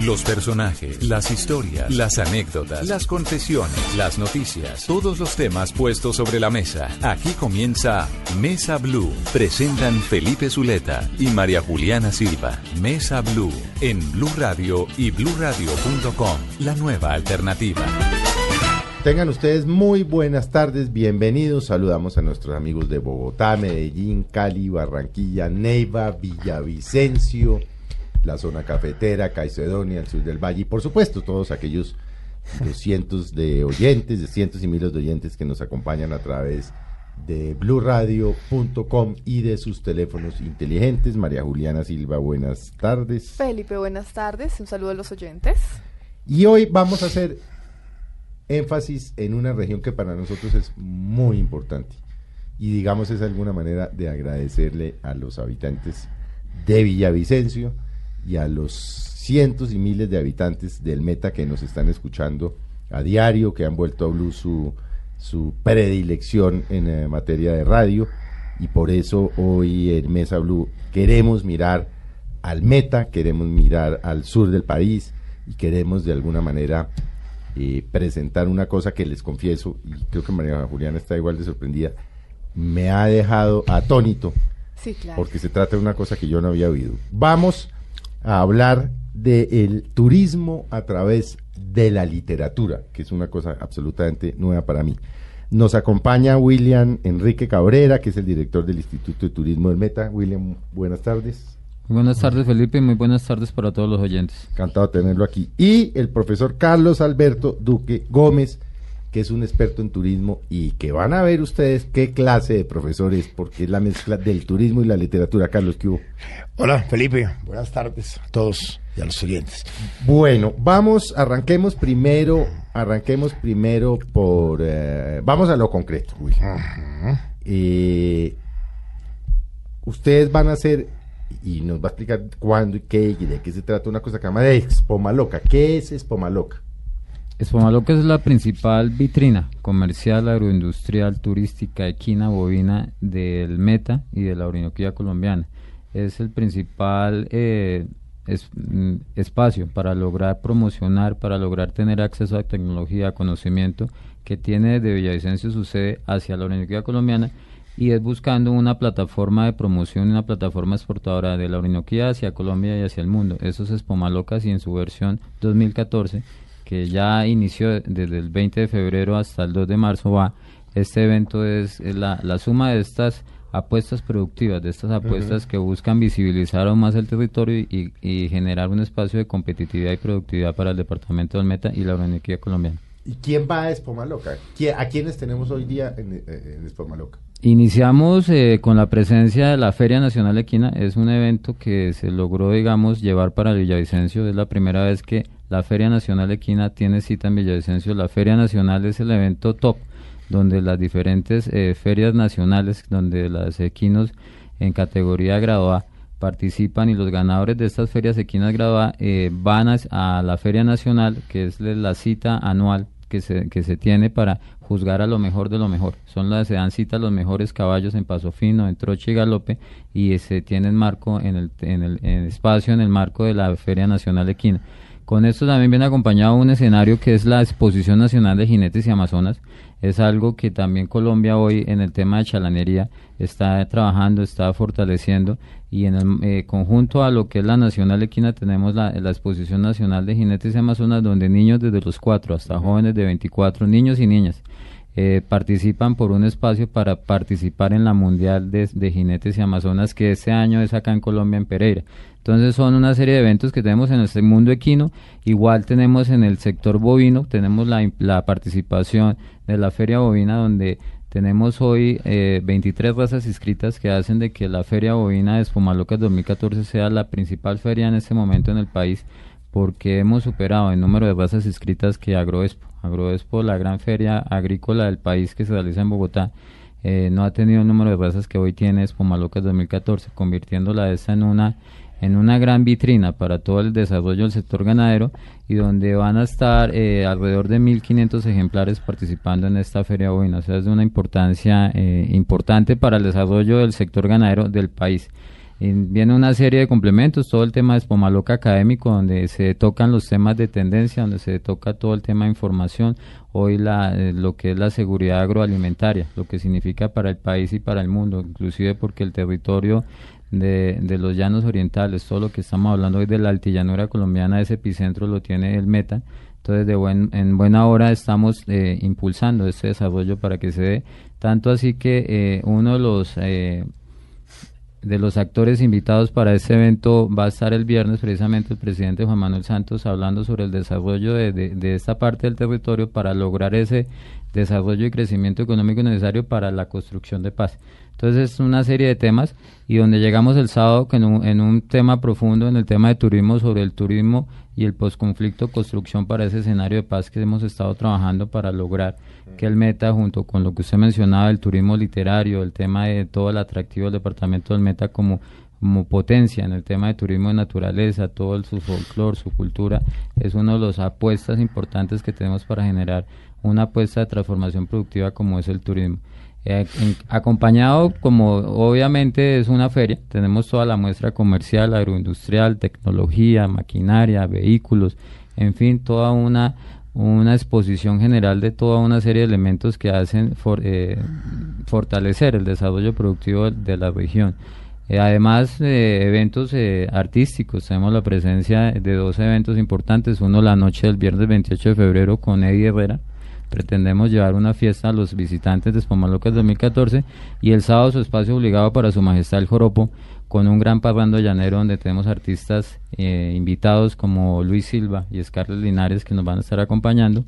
Los personajes, las historias, las anécdotas, las confesiones, las noticias, todos los temas puestos sobre la mesa. Aquí comienza Mesa Blue. Presentan Felipe Zuleta y María Juliana Silva. Mesa Blue en Blue Radio y bluradio.com. La nueva alternativa. Tengan ustedes muy buenas tardes, bienvenidos. Saludamos a nuestros amigos de Bogotá, Medellín, Cali, Barranquilla, Neiva, Villavicencio la zona cafetera, Caicedonia, el sur del valle y por supuesto todos aquellos cientos de oyentes, de cientos y miles de oyentes que nos acompañan a través de bluradio.com y de sus teléfonos inteligentes. María Juliana Silva, buenas tardes. Felipe, buenas tardes. Un saludo a los oyentes. Y hoy vamos a hacer énfasis en una región que para nosotros es muy importante. Y digamos es alguna manera de agradecerle a los habitantes de Villavicencio, y a los cientos y miles de habitantes del Meta que nos están escuchando a diario, que han vuelto a Blue su, su predilección en eh, materia de radio. Y por eso hoy en Mesa Blue queremos mirar al Meta, queremos mirar al sur del país y queremos de alguna manera eh, presentar una cosa que les confieso, y creo que María Juliana está igual de sorprendida, me ha dejado atónito. Porque se trata de una cosa que yo no había oído. Vamos a hablar del turismo a través de la literatura, que es una cosa absolutamente nueva para mí. Nos acompaña William Enrique Cabrera, que es el director del Instituto de Turismo del Meta. William, buenas tardes. buenas tardes, Felipe, y muy buenas tardes para todos los oyentes. Encantado de tenerlo aquí. Y el profesor Carlos Alberto Duque Gómez, que es un experto en turismo y que van a ver ustedes qué clase de profesores, porque es la mezcla del turismo y la literatura. Carlos, ¿qué hubo? Hola, Felipe. Buenas tardes a todos y a los oyentes. Bueno, vamos, arranquemos primero, arranquemos primero por, eh, vamos a lo concreto. Eh, ustedes van a hacer y nos va a explicar cuándo y qué y de qué se trata una cosa que se llama de Expomaloca. ¿Qué es Expomaloca? Espomaloca es la principal vitrina comercial, agroindustrial, turística, equina, bovina del Meta y de la Orinoquía colombiana. Es el principal eh, mm, espacio para lograr promocionar, para lograr tener acceso a tecnología, a conocimiento que tiene de Villavicencio su sede hacia la Orinoquía colombiana y es buscando una plataforma de promoción, una plataforma exportadora de la Orinoquía hacia Colombia y hacia el mundo. Eso es Espomalocas y en su versión 2014 que ya inició desde el 20 de febrero hasta el 2 de marzo va. Este evento es, la, la, suma de estas apuestas productivas, de estas apuestas que buscan visibilizar aún más el territorio y, y, generar un espacio de competitividad y productividad para el departamento del Meta y la Orinoquía colombiana. ¿Y quién va a Espomaloca? ¿A quiénes tenemos hoy día en, eh, en Espomaloca? Iniciamos eh, con la presencia de la Feria Nacional Equina. Es un evento que se logró, digamos, llevar para Villavicencio. Es la primera vez que la Feria Nacional Equina tiene cita en Villavicencio. La Feria Nacional es el evento top, donde las diferentes eh, ferias nacionales, donde las equinos en categoría graduada participan y los ganadores de estas ferias equinas graduadas eh, van a, la Feria Nacional, que es la cita anual que se, que se tiene para juzgar a lo mejor de lo mejor. Son las se dan cita los mejores caballos en paso fino, en troche y galope y se tienen marco en el, en el, en el espacio en el marco de la Feria Nacional Equina. Con esto también viene acompañado un escenario que es la Exposición Nacional de Jinetes y Amazonas. Es algo que también Colombia hoy en el tema de chalanería está trabajando, está fortaleciendo y en el eh, conjunto a lo que es la Nacional Equina tenemos la, Exposición Nacional de Jinetes y Amazonas donde niños desde los 4 hasta jóvenes de 24, niños y niñas, eh, participan por un espacio para participar en la Mundial de, de Jinetes y Amazonas que este año es acá en Colombia, en Pereira. Entonces son una serie de eventos que tenemos en este mundo equino. Igual tenemos en el sector bovino, tenemos la, participación de la feria bovina donde tenemos hoy eh, 23 razas inscritas que hacen de que la feria bovina de Espumalocas 2014 sea la principal feria en este momento en el país porque hemos superado el número de razas inscritas que Agroexpo. Agroexpo, la gran feria agrícola del país que se realiza en Bogotá, eh, no ha tenido el número de razas que hoy tiene Espumalocas 2014, convirtiéndola esta en una en una gran vitrina para todo el desarrollo del sector ganadero y donde van a estar eh, alrededor de 1.500 ejemplares participando en esta feria bovina. O sea, es de una importancia eh, importante para el desarrollo del sector ganadero del país. viene una serie de complementos, todo el tema de Espomaloca académico, donde se tocan los temas de tendencia, donde se toca todo el tema de información, hoy la, eh, lo que es la seguridad agroalimentaria, lo que significa para el país y para el mundo, inclusive porque el territorio de, de los llanos orientales, todo lo que estamos hablando hoy de la altillanura colombiana, ese epicentro lo tiene el Meta, entonces de buen, en buena hora estamos eh, impulsando este desarrollo para que se dé, tanto así que eh, uno de los de los actores invitados para este evento va a estar el viernes precisamente el presidente Juan Manuel Santos hablando sobre el desarrollo de, de, esta parte del territorio para lograr ese desarrollo y crecimiento económico necesario para la construcción de paz. Entonces es una serie de temas y donde llegamos el sábado en un, en un tema profundo, en el tema de turismo, sobre el turismo y el posconflicto, construcción para ese escenario de paz que hemos estado trabajando para lograr que el Meta, junto con lo que usted mencionaba, el turismo literario, el tema de todo el atractivo del departamento del Meta como, como potencia en el tema de turismo de naturaleza, todo el, su folclore, su cultura, es una de las apuestas importantes que tenemos para generar una apuesta de transformación productiva como es el turismo. Eh, acompañado, como obviamente es una feria, tenemos toda la muestra comercial, agroindustrial, tecnología, maquinaria, vehículos, en fin, toda una una exposición general de toda una serie de elementos que hacen eh, fortalecer el desarrollo productivo de la región. Eh, además de eventos eh, artísticos, tenemos la presencia de dos eventos importantes, uno la noche del viernes 28 de febrero con Eddie Herrera, pretendemos llevar una fiesta a los visitantes de Espamalocas 2014 y el sábado su espacio obligado para su majestad el Joropo con un gran parrando llanero donde tenemos artistas eh, invitados como Luis Silva y Scarlett Linares que nos van a estar acompañando,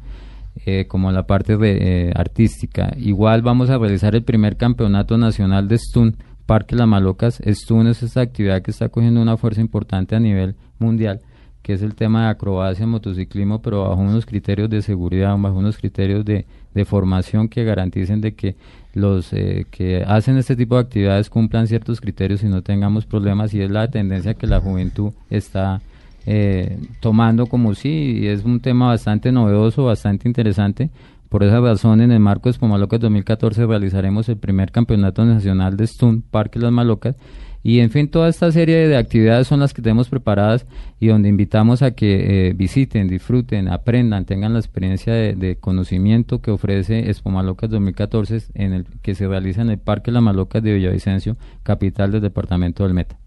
eh, como la parte eh, artística. Igual vamos a realizar el primer campeonato nacional de Stun, Parque Las Malocas. Stun es esta actividad que está cogiendo una fuerza importante a nivel mundial que es el tema de acrobacia, motociclismo, pero bajo unos criterios de seguridad, bajo unos criterios de, formación que garanticen de que los eh, que hacen este tipo de actividades cumplan ciertos criterios y no tengamos problemas y es la tendencia que la juventud está eh, tomando como sí y es un tema bastante novedoso, bastante interesante. Por esa razón, en el marco de Espomalocas 2014 realizaremos el primer campeonato nacional de Stun Parque Las Malocas y en fin, toda esta serie de actividades son las que tenemos preparadas y donde invitamos a que eh, visiten, disfruten, aprendan, tengan la experiencia de, conocimiento que ofrece Expo Malocas 2014 en el que se realiza en el Parque La Malocas de Villavicencio, capital del departamento del Meta.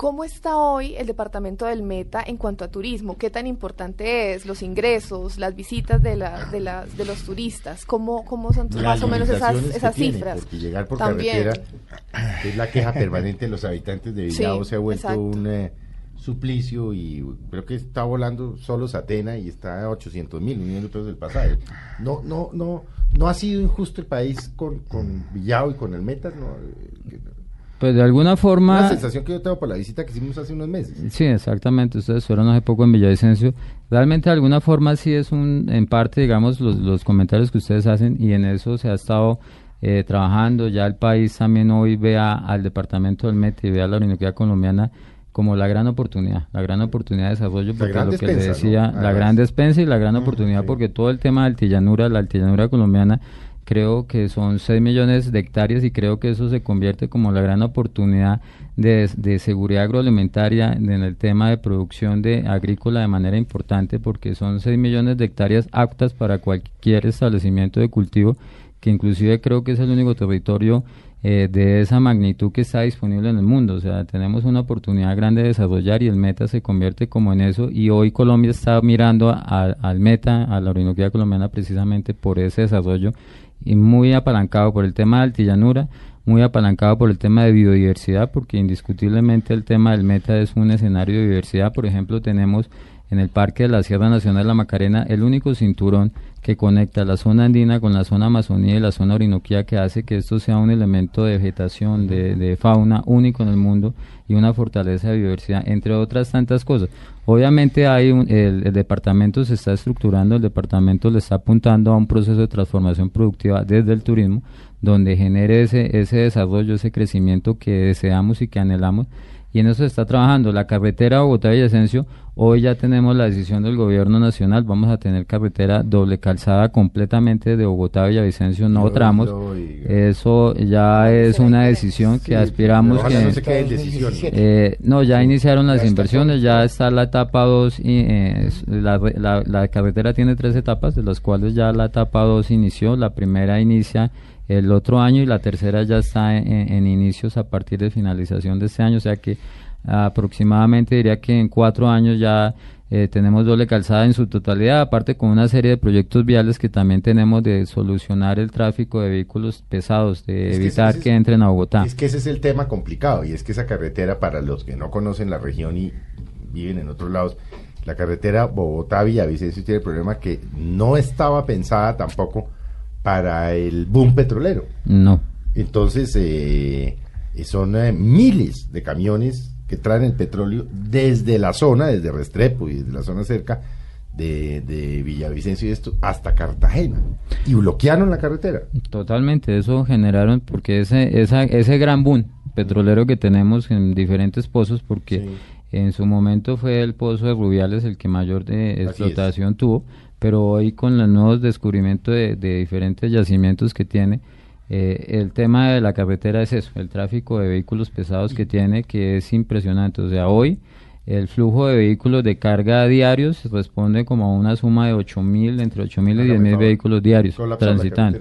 ¿Cómo está hoy el departamento del Meta en cuanto a turismo? ¿Qué tan importante es los ingresos, las visitas de, la, de, la, de los turistas? ¿Cómo, cómo son más o menos esas, esas cifras? porque llegar por carretera, es la queja permanente de los habitantes de Villado, se ha vuelto un eh, suplicio y creo que está volando solo Satena y está a 800 mil, minutos del pasaje. No, no, no, no ha sido injusto el país con, con Villado y con el Meta, no, eh, pues de alguna forma... La sensación que yo tengo por la visita que hicimos hace unos meses. Sí, exactamente. Ustedes fueron hace poco en Villavicencio. Realmente de alguna forma sí es un, en parte, digamos, los, los comentarios que ustedes hacen y en eso se ha estado eh, trabajando. Ya el país también hoy ve al departamento del MET y ve a la Universidad Colombiana como la gran oportunidad, la gran oportunidad de desarrollo, porque lo que le decía, la gran despensa y la gran oportunidad, porque todo el tema de altillanura, la altillanura colombiana, creo que son 6 millones de hectáreas y creo que eso se convierte como la gran oportunidad de, de, seguridad agroalimentaria en el tema de producción de agrícola de manera importante porque son 6 millones de hectáreas aptas para cualquier establecimiento de cultivo que inclusive creo que es el único territorio eh, de esa magnitud que está disponible en el mundo. O sea, tenemos una oportunidad grande de desarrollar y el meta se convierte como en eso. Y hoy Colombia está mirando al meta, a la Orinoquía colombiana, precisamente por ese desarrollo y muy apalancado por el tema de altillanura, muy apalancado por el tema de biodiversidad, porque indiscutiblemente el tema del meta es un escenario de diversidad. Por ejemplo, tenemos en el Parque de la Sierra Nacional la Macarena el único cinturón que conecta la zona andina con la zona amazonía y la zona orinoquía que hace que esto sea un elemento de vegetación, de, fauna único en el mundo y una fortaleza de biodiversidad, entre otras tantas cosas. Obviamente hay el, departamento se está estructurando, el departamento le está apuntando a un proceso de transformación productiva desde el turismo, donde genere ese desarrollo, ese crecimiento que deseamos y que anhelamos y en eso se está trabajando. La carretera Bogotá-Villavicencio Hoy ya tenemos la decisión del gobierno nacional, vamos a tener carretera doble calzada completamente de Bogotá a Villavicencio, no tramos. Eso ya es una decisión que aspiramos que... Eh, no, ya iniciaron las inversiones, ya está la etapa 2 y eh, la, carretera tiene tres etapas, de las cuales ya la etapa 2 inició, la primera inicia el otro año y la tercera ya está en inicios a partir de finalización de este año, o sea que aproximadamente diría que en cuatro años ya eh, tenemos doble calzada en su totalidad, aparte con una serie de proyectos viales que también tenemos de solucionar el tráfico de vehículos pesados, de evitar que, entren a Bogotá. Es que ese es el tema complicado y es que esa carretera para los que no conocen la región y viven en otros lados, la carretera Bogotá-Villavicencio tiene el problema que no estaba pensada tampoco para el boom petrolero. No. Entonces, eh, son eh, miles de camiones que traen el petróleo desde la zona, desde Restrepo y desde la zona cerca de, de, Villavicencio y esto hasta Cartagena y bloquearon la carretera. Totalmente, eso generaron porque ese esa, ese gran boom petrolero que tenemos en diferentes pozos porque en su momento fue el pozo de Rubiales el que mayor de explotación tuvo, pero hoy con los nuevos descubrimientos de, de diferentes yacimientos que tiene eh, el tema de la carretera es eso, el tráfico de vehículos pesados que tiene, que es impresionante. O sea, hoy el flujo de vehículos de carga diarios responde como a una suma de 8.000, entre 8.000 y 10.000 vehículos diarios transitando.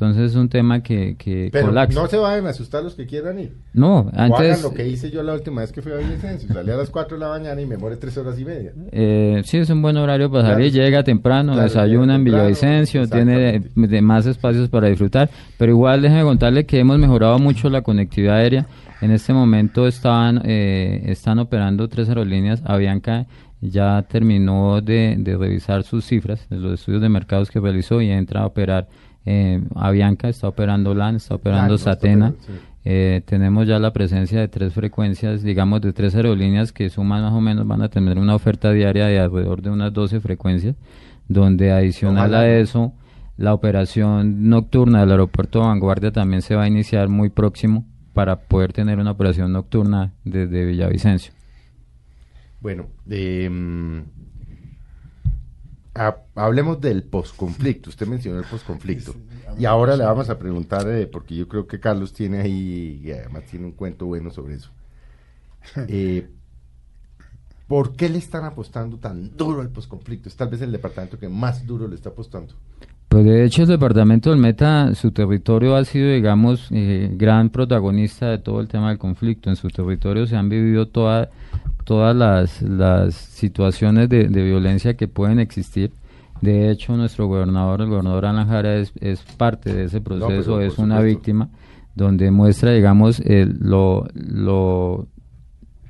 Entonces es un tema que, que Pero no se vayan a asustar los que quieran ir. No, antes... hagan lo que hice yo la última vez que fui a Villavicencio. Salí a las 4 de la mañana y me muere 3 horas y media. Eh, sí, es un buen horario para salir. Llega temprano, desayuna en Villavicencio, tiene de, más espacios para disfrutar. Pero igual déjeme contarle que hemos mejorado mucho la conectividad aérea. En este momento estaban, eh, están operando tres aerolíneas. Avianca ya terminó de, de revisar sus cifras de los estudios de mercados que realizó y entra a operar eh, Avianca está operando LAN, está operando Satena. Eh, tenemos ya la presencia de tres frecuencias, digamos de tres aerolíneas que suman más o menos, van a tener una oferta diaria de alrededor de unas 12 frecuencias, donde adicional a eso, la operación nocturna del aeropuerto Vanguardia también se va a iniciar muy próximo para poder tener una operación nocturna desde Villavicencio. Bueno, eh, hablemos del posconflicto. Usted mencionó el posconflicto. Y ahora le vamos a preguntar, eh, porque yo creo que Carlos tiene ahí, y además tiene un cuento bueno sobre eso. Eh, ¿Por qué le están apostando tan duro al posconflicto? Es tal vez el departamento que más duro le está apostando. Pues de hecho el departamento del Meta, su territorio ha sido, digamos, eh, gran protagonista de todo el tema del conflicto. En su territorio se han vivido toda, todas las, las situaciones de, violencia que pueden existir. De hecho, nuestro gobernador, el gobernador Alan Jara, es, es parte de ese proceso, es una víctima donde muestra, digamos, lo, lo,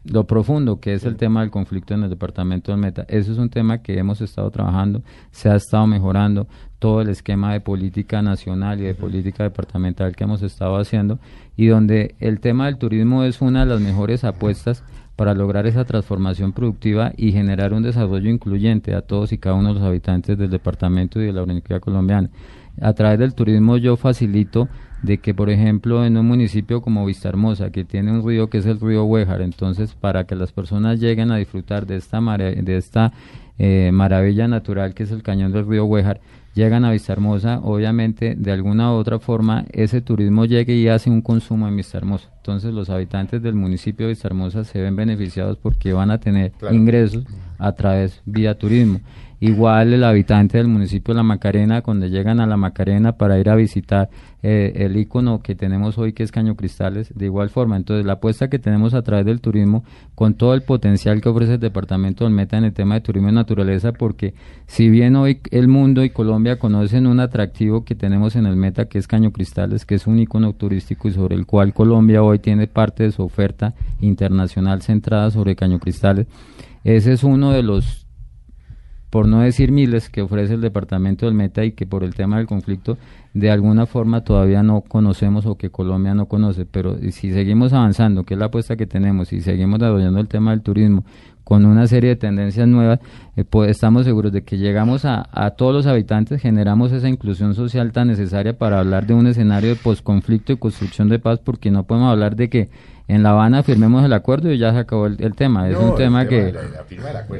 lo profundo que es el tema del conflicto en el departamento del Meta. Eso es un tema que hemos estado trabajando, se ha estado mejorando todo el esquema de política nacional y de política departamental que hemos estado haciendo y donde el tema del turismo es una de las mejores apuestas para lograr esa transformación productiva y generar un desarrollo incluyente a todos y cada uno de los habitantes del departamento y de la Universidad colombiana. A través del turismo yo facilito de que, por ejemplo, en un municipio como Vistahermosa, que tiene un río que es el río Huejar, entonces para que las personas lleguen a disfrutar de esta, de esta eh, maravilla natural que es el cañón del río Huejar, llegan a Vista Hermosa, obviamente de alguna u otra forma ese turismo llegue y hace un consumo en Vista Hermosa. Entonces los habitantes del municipio de Vista Hermosa se ven beneficiados porque van a tener ingresos a través vía turismo. Igual el habitante del municipio de La Macarena, cuando llegan a La Macarena para ir a visitar eh, el icono que tenemos hoy, que es Caño Cristales, de igual forma. Entonces, la apuesta que tenemos a través del turismo, con todo el potencial que ofrece el departamento del Meta en el tema de turismo y naturaleza, porque si bien hoy el mundo y Colombia conocen un atractivo que tenemos en el Meta, que es Caño Cristales, que es un icono turístico y sobre el cual Colombia hoy tiene parte de su oferta internacional centrada sobre Caño Cristales, ese es uno de los por no decir miles, que ofrece el departamento del Meta y que por el tema del conflicto de alguna forma todavía no conocemos o que Colombia no conoce, pero si seguimos avanzando, que es la apuesta que tenemos, y seguimos desarrollando el tema del turismo con una serie de tendencias nuevas, eh, pues estamos seguros de que llegamos a, a, todos los habitantes, generamos esa inclusión social tan necesaria para hablar de un escenario de posconflicto y construcción de paz, porque no podemos hablar de que en La Habana firmemos el acuerdo y ya se acabó el, tema. Es un tema que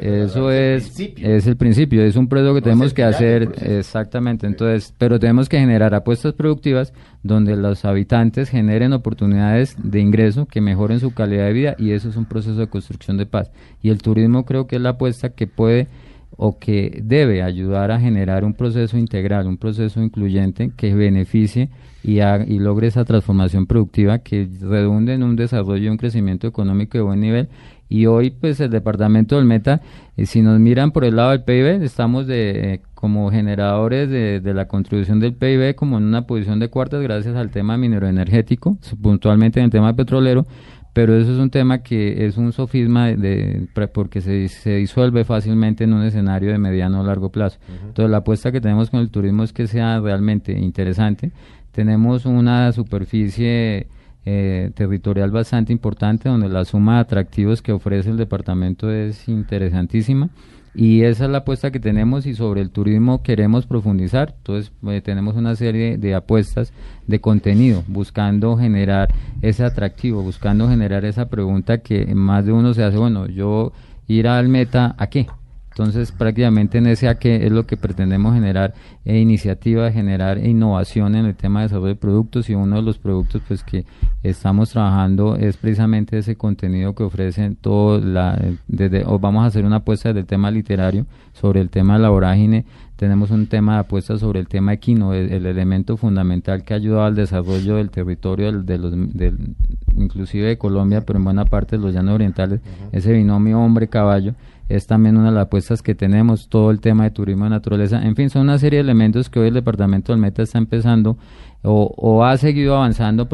eso es es el principio, es un proceso que tenemos que hacer exactamente. Entonces, pero tenemos que generar apuestas productivas donde los habitantes generen oportunidades de ingreso que mejoren su calidad de vida y eso es un proceso de construcción de paz. Y el turismo creo que es la apuesta que puede o que debe ayudar a generar un proceso integral, un proceso incluyente que beneficie y, y logre esa transformación productiva que redunde en un desarrollo y un crecimiento económico de buen nivel. Y hoy, pues, el departamento del Meta, eh, si nos miran por el lado del PIB, estamos de, como generadores de, de, la contribución del PIB como en una posición de cuartas gracias al tema minero energético, puntualmente en el tema petrolero, pero eso es un tema que es un sofisma de, porque se, se, disuelve fácilmente en un escenario de mediano o largo plazo. Entonces la apuesta que tenemos con el turismo es que sea realmente interesante. Tenemos una superficie eh, territorial bastante importante donde la suma de atractivos que ofrece el departamento es interesantísima y esa es la apuesta que tenemos y sobre el turismo queremos profundizar. Entonces eh, tenemos una serie de apuestas de contenido buscando generar ese atractivo, buscando generar esa pregunta que más de uno se hace, bueno, yo ir al meta, ¿a qué? Entonces, prácticamente en ese que es lo que pretendemos generar e iniciativa, generar innovación en el tema de desarrollo de productos y uno de los productos pues que estamos trabajando es precisamente ese contenido que ofrecen todo la desde o vamos a hacer una apuesta del tema literario sobre el tema de la vorágine. Tenemos un tema de apuesta sobre el tema equino, el, elemento fundamental que ha ayudado al desarrollo del territorio de los, del, inclusive de Colombia, pero en buena parte de los llanos orientales, ese binomio hombre-caballo es también una de las apuestas que tenemos, todo el tema de turismo de naturaleza, en fin, son una serie de elementos que hoy el Departamento del Meta está empezando o, ha seguido avanzando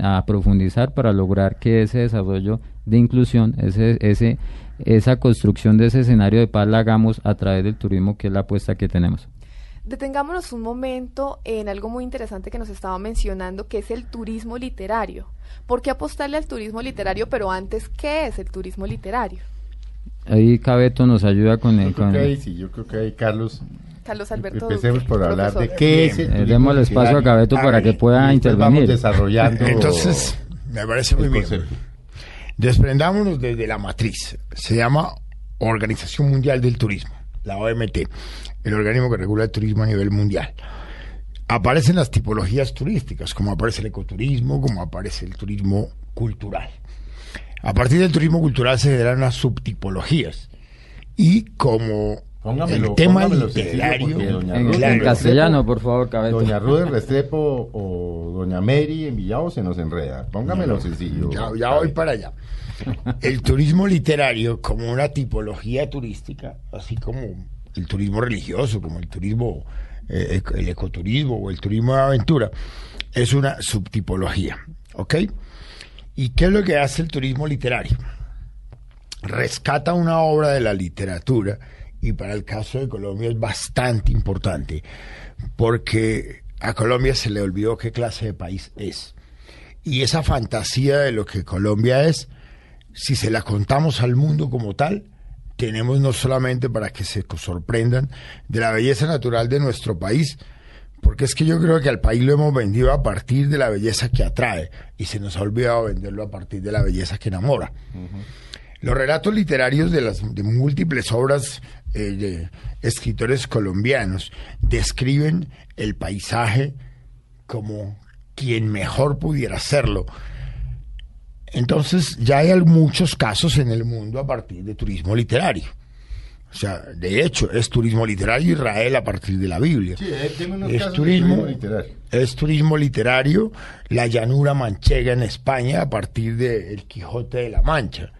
a profundizar para lograr que ese desarrollo de inclusión, ese, ese, esa construcción de ese escenario de paz la hagamos a través del turismo, que es la apuesta que tenemos. Detengámonos un momento en algo muy interesante que nos estaba mencionando, que es el turismo literario. ¿Por qué apostarle al turismo literario? Pero antes, ¿qué es el turismo literario? Ahí Cabeto nos ayuda con el... Yo creo que ahí, sí, yo creo que ahí Carlos... Carlos Alberto Empecemos por hablar de qué es el eh, Demos el espacio a Cabeto para que pueda intervenir. Vamos desarrollando... Entonces, me parece muy bien. Desprendámonos desde la matriz. Se llama Organización Mundial del Turismo, la OMT, el organismo que regula el turismo a nivel mundial. Aparecen las tipologías turísticas, como aparece el ecoturismo, como aparece el turismo cultural. A partir del turismo cultural se generan unas subtipologías. Y como el tema literario. en, castellano, por favor, cabeza. Doña Ruth Restrepo o Doña Mary en Villao se nos enreda. Póngamelo sencillo. Ya, ya voy para allá. El turismo literario, como una tipología turística, así como el turismo religioso, como el turismo, eh, el ecoturismo o el turismo de aventura, es una subtipología. ¿Ok? ¿Y qué es lo que hace el turismo literario? Rescata una obra de la literatura y para el caso de Colombia es bastante importante porque a Colombia se le olvidó qué clase de país es. Y esa fantasía de lo que Colombia es, si se la contamos al mundo como tal, tenemos no solamente para que se sorprendan de la belleza natural de nuestro país, porque es que yo creo que al país lo hemos vendido a partir de la belleza que atrae y se nos ha olvidado venderlo a partir de la belleza que enamora. Los relatos literarios de las de múltiples obras eh, de escritores colombianos describen el paisaje como quien mejor pudiera hacerlo. Entonces ya hay muchos casos en el mundo a partir de turismo literario. O sea, de hecho, es turismo literario Israel a partir de la Biblia. Eh, es, turismo, literario. es turismo literario la llanura manchega en España a partir de El Quijote de la Mancha.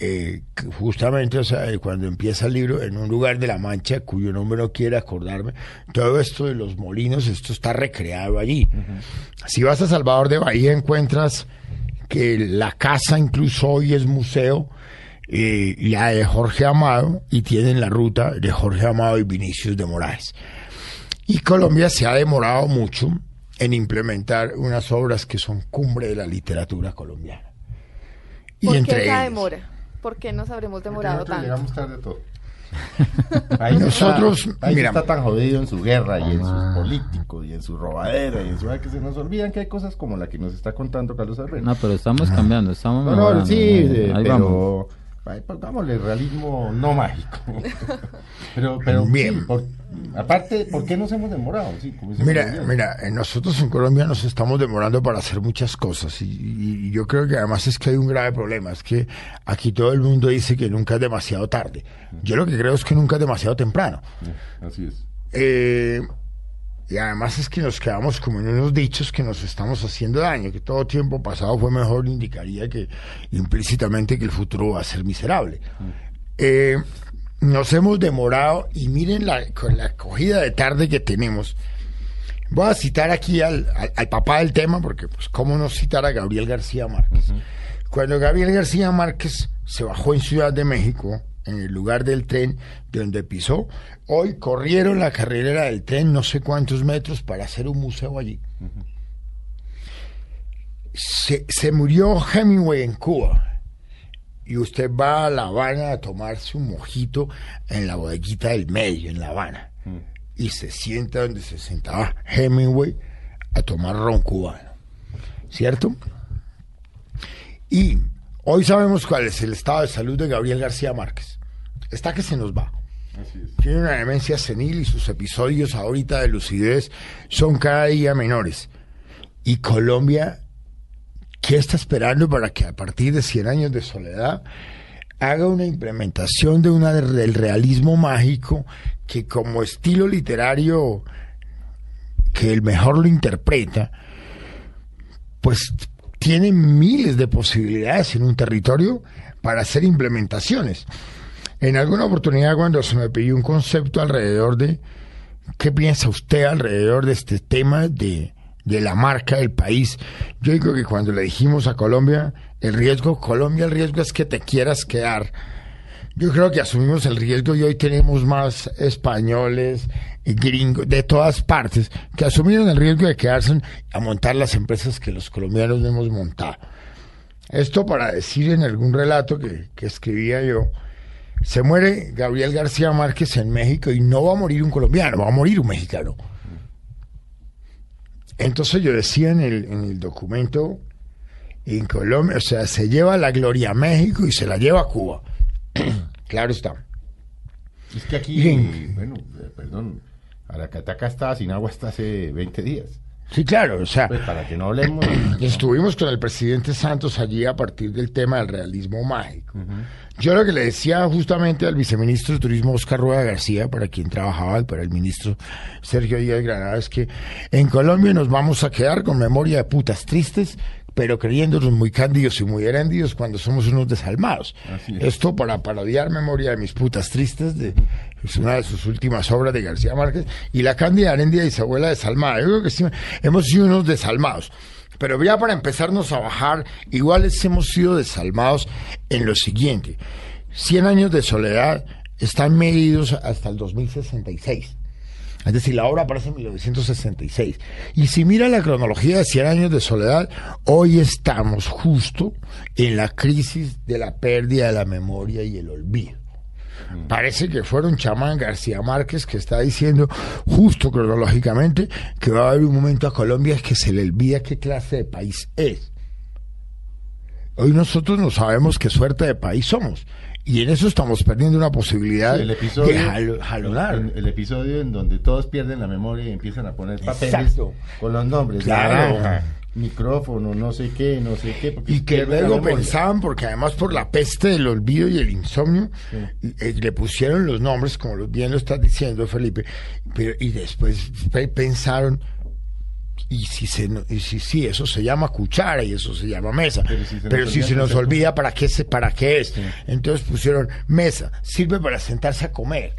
Eh, justamente, o sea, eh, cuando empieza el libro, en un lugar de la Mancha, cuyo nombre no quiero acordarme, todo esto de los molinos, esto está recreado allí. Si vas a Salvador de Bahía, encuentras que la casa incluso hoy es museo eh, la de Jorge Amado y tienen la ruta de Jorge Amado y Vinicius de Moraes. Y Colombia se ha demorado mucho en implementar unas obras que son cumbre de la literatura colombiana. Y ¿Por entre qué esa demora? ¿Por qué nos habremos demorado tanto? Llegamos tarde todo. Ahí nosotros, mira, está tan jodido en su guerra y en sus ah. políticos y en su robadera y en su que se nos olvidan que hay cosas como la que nos está contando Carlos Alberto. No, pero estamos cambiando, estamos no, no, sí, Ahí pero vamos pongámosle realismo no mágico. pero, pero bien. aparte, ¿por qué nos hemos demorado? mira, mira, nosotros en Colombia nos estamos demorando para hacer muchas cosas y, yo creo que además es que hay un grave problema, es que aquí todo el mundo dice que nunca es demasiado tarde. Yo lo que creo es que nunca es demasiado temprano. Así es. Eh, y además es que nos quedamos como en unos dichos que nos estamos haciendo daño, que todo tiempo pasado fue mejor, indicaría que implícitamente que el futuro va a ser miserable. Eh, nos hemos demorado y miren la, con la acogida de tarde que tenemos. Voy a citar aquí al, al, papá del tema, porque pues cómo no citar a Gabriel García Márquez. Cuando Gabriel García Márquez se bajó en Ciudad de México, en el lugar del tren donde pisó. Hoy corrieron la carrera del tren no sé cuántos metros para hacer un museo allí. se, se, murió Hemingway en Cuba y usted va a La Habana a tomarse un mojito en la bodeguita del medio, en La Habana, y se sienta donde se sentaba Hemingway a tomar ron cubano. ¿Cierto? Y hoy sabemos cuál es el estado de salud de Gabriel García Márquez está que se nos va. Tiene una demencia senil y sus episodios ahorita de lucidez son cada día menores. Y Colombia, ¿qué está esperando para que a partir de 100 años de soledad haga una implementación de una del realismo mágico que como estilo literario que el mejor lo interpreta, pues tiene miles de posibilidades en un territorio para hacer implementaciones. En alguna oportunidad cuando se me pidió un concepto alrededor de qué piensa usted alrededor de este tema de, de la marca del país, yo digo que cuando le dijimos a Colombia, el riesgo, Colombia, el riesgo es que te quieras quedar. Yo creo que asumimos el riesgo y hoy tenemos más españoles gringos de todas partes que asumieron el riesgo de quedarse a montar las empresas que los colombianos hemos montado. Esto para decir en algún relato que, que escribía yo, se muere Gabriel García Márquez en México y no va a morir un colombiano, va a morir un mexicano. Entonces yo decía en el, en el documento, en Colombia, o sea, se lleva la gloria a México y se la lleva a Cuba. claro está. Es que aquí, bueno, eh, perdón, Aracataca está sin agua hasta hace 20 días. Sí, claro, o sea, pues para que no hablemos. Estuvimos con el presidente Santos allí a partir del tema del realismo mágico. Yo lo que le decía justamente al viceministro de Turismo Oscar Rueda García, para quien trabajaba, y para el ministro Sergio Díaz Granada, es que en Colombia nos vamos a quedar con memoria de putas tristes pero creyéndonos muy cándidos y muy heréndidos cuando somos unos desalmados. Esto para parodiar Memoria de mis putas tristes, de, es una de sus últimas obras de García Márquez, y la Cándida Heréndida y su abuela desalmada. Yo creo que sí, hemos sido unos desalmados. Pero ya para empezarnos a bajar, iguales hemos sido desalmados en lo siguiente. 100 años de soledad están medidos hasta el 2066. Es decir, la obra aparece en 1966. Y si mira la cronología de 100 años de soledad, hoy estamos justo en la crisis de la pérdida de la memoria y el olvido. Mm. Parece que fueron chamán García Márquez que está diciendo justo cronológicamente que va a haber un momento a Colombia que se le olvida qué clase de país es. Hoy nosotros no sabemos qué suerte de país somos. Y en eso estamos perdiendo una posibilidad el episodio, de jalonar. El, episodio en donde todos pierden la memoria y empiezan a poner papeles con los nombres. Claro. micrófono, no sé qué, no sé qué. Y que luego pensaban, porque además por la peste del olvido y el insomnio, eh, le pusieron los nombres, como bien lo estás diciendo, Felipe, pero, y después pensaron y si se y si sí eso se llama cuchara y eso se llama mesa. Pero si se, nos, olvida para qué se para qué es entonces pusieron mesa sirve para sentarse a comer.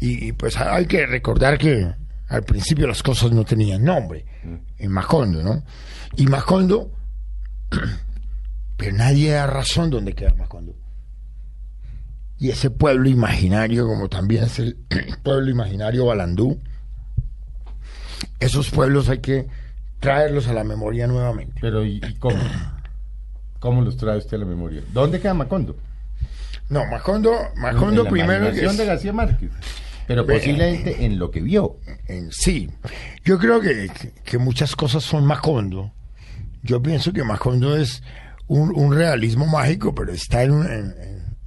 Y, pues hay que recordar que al principio las cosas no tenían nombre. Mm. en Macondo no y Macondo pero nadie da razón dónde queda Macondo. Y ese pueblo imaginario como también es el pueblo imaginario Balandú esos pueblos hay que traerlos a la memoria nuevamente. Pero ¿y, cómo? ¿Cómo los trae usted a la memoria? ¿Dónde queda Macondo? No, Macondo, Macondo primero... Es, de García Márquez. Pero posiblemente en lo que vio. En, sí. Yo creo que, que, muchas cosas son Macondo. Yo pienso que Macondo es un, realismo mágico, pero está en un,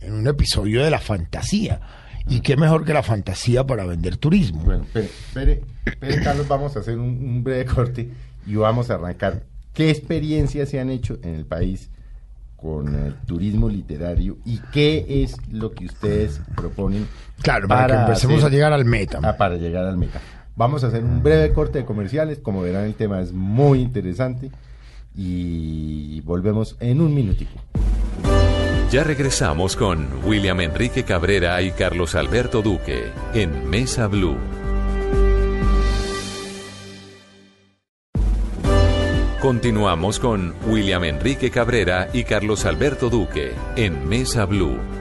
en, un episodio de la fantasía. ¿Y qué mejor que la fantasía para vender turismo? Bueno, espere, espere, Carlos, vamos a hacer un, breve corte y vamos a arrancar. ¿Qué experiencias se han hecho en el país con el turismo literario y qué es lo que ustedes proponen? Claro, para, que empecemos a llegar al meta. Ah, para llegar al meta. Vamos a hacer un breve corte de comerciales. Como verán, el tema es muy interesante y volvemos en un minutico. Ya regresamos con William Enrique Cabrera y Carlos Alberto Duque en Mesa Blue. Continuamos con William Enrique Cabrera y Carlos Alberto Duque en Mesa Blue.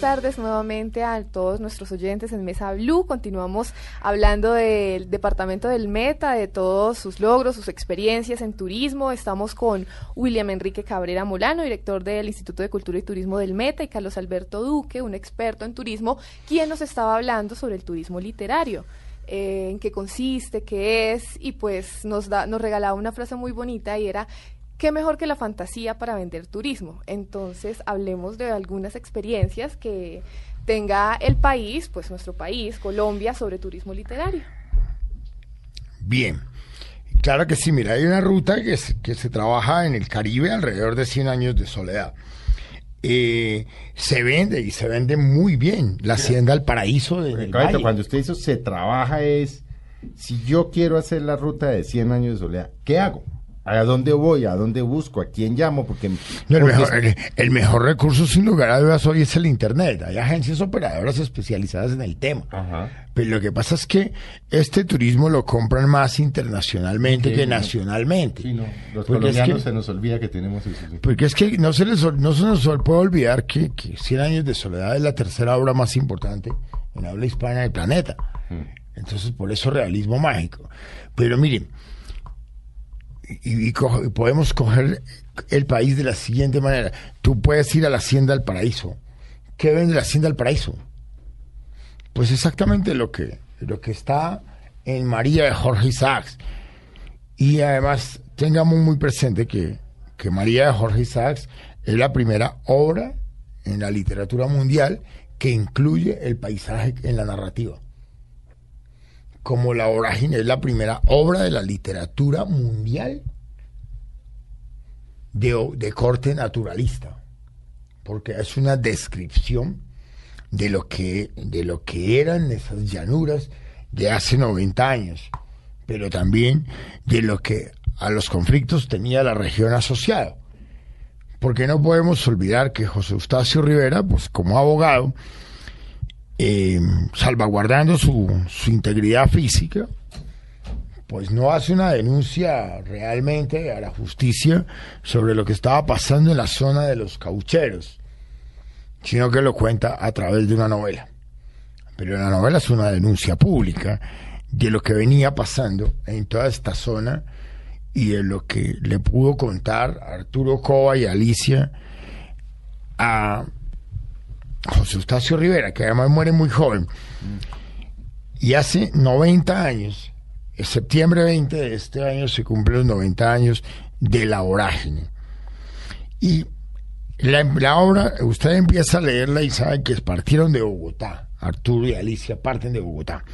Tardes nuevamente a todos nuestros oyentes en Mesa Blue. Continuamos hablando del departamento del Meta, de todos sus logros, sus experiencias en turismo. Estamos con William Enrique Cabrera Molano, director del Instituto de Cultura y Turismo del Meta, y Carlos Alberto Duque, un experto en turismo, quien nos estaba hablando sobre el turismo literario. Eh, en qué consiste, qué es, y pues nos, da, nos regalaba una frase muy bonita y era qué mejor que la fantasía para vender turismo. Entonces, hablemos de algunas experiencias que tenga el país, pues nuestro país, Colombia, sobre turismo literario. Bien. Claro que sí, mira, hay una ruta que, que se trabaja en el Caribe alrededor de 100 años de soledad. Eh, se vende y se vende muy bien la Hacienda del Paraíso de Cuando usted dice se trabaja es, si yo quiero hacer la ruta de 100 años de soledad, ¿qué hago? ¿A dónde voy? ¿A dónde busco? ¿A quién llamo? Porque, el, mejor, recurso sin lugar a dudas hoy es el Internet. Hay agencias operadoras especializadas en el tema. Pero lo que pasa es que este turismo lo compran más internacionalmente que nacionalmente. Los colombianos se nos olvida que tenemos eso. Porque es que no se, les, no se nos puede olvidar que, que 100 años de soledad es la tercera obra más importante en habla hispana del planeta. Mm. Entonces, por eso realismo mágico. Pero miren, y, podemos coger el país de la siguiente manera. Tú puedes ir a la Hacienda del Paraíso. ¿Qué vende la Hacienda del Paraíso? Pues exactamente lo que, lo que está en María de Jorge Isaacs. Y además tengamos muy presente que, que María de Jorge Isaacs es la primera obra en la literatura mundial que incluye el paisaje en la narrativa como La Vorágine es la primera obra de la literatura mundial de, corte naturalista, porque es una descripción de lo que, de lo que eran esas llanuras de hace 90 años, pero también de lo que a los conflictos tenía la región asociada. Porque no podemos olvidar que José Eustacio Rivera, pues como abogado, eh, salvaguardando su, su integridad física, pues no hace una denuncia realmente a la justicia sobre lo que estaba pasando en la zona de los caucheros, sino que lo cuenta a través de una novela. Pero la novela es una denuncia pública de lo que venía pasando en toda esta zona y de lo que le pudo contar Arturo Cova y Alicia a José Eustacio Rivera, que además muere muy joven, y hace 90 años, en septiembre 20 de este año se cumplen los 90 años de la vorágine. Y la, obra, usted empieza a leerla y sabe que partieron de Bogotá, Arturo y Alicia parten de Bogotá.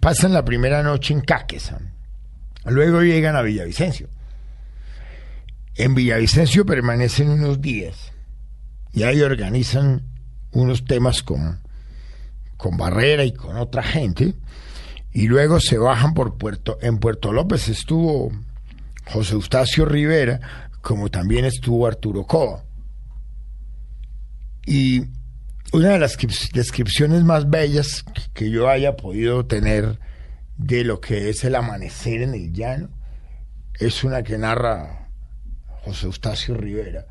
Pasan la primera noche en Caquesa, luego llegan a Villavicencio. En Villavicencio permanecen unos días y ahí organizan unos temas con, con Barrera y con otra gente, y luego se bajan por Puerto, en Puerto López estuvo José Eustacio Rivera, como también estuvo Arturo Coa. Y una de las descripciones más bellas que yo haya podido tener de lo que es el amanecer en el llano es una que narra José Eustacio Rivera,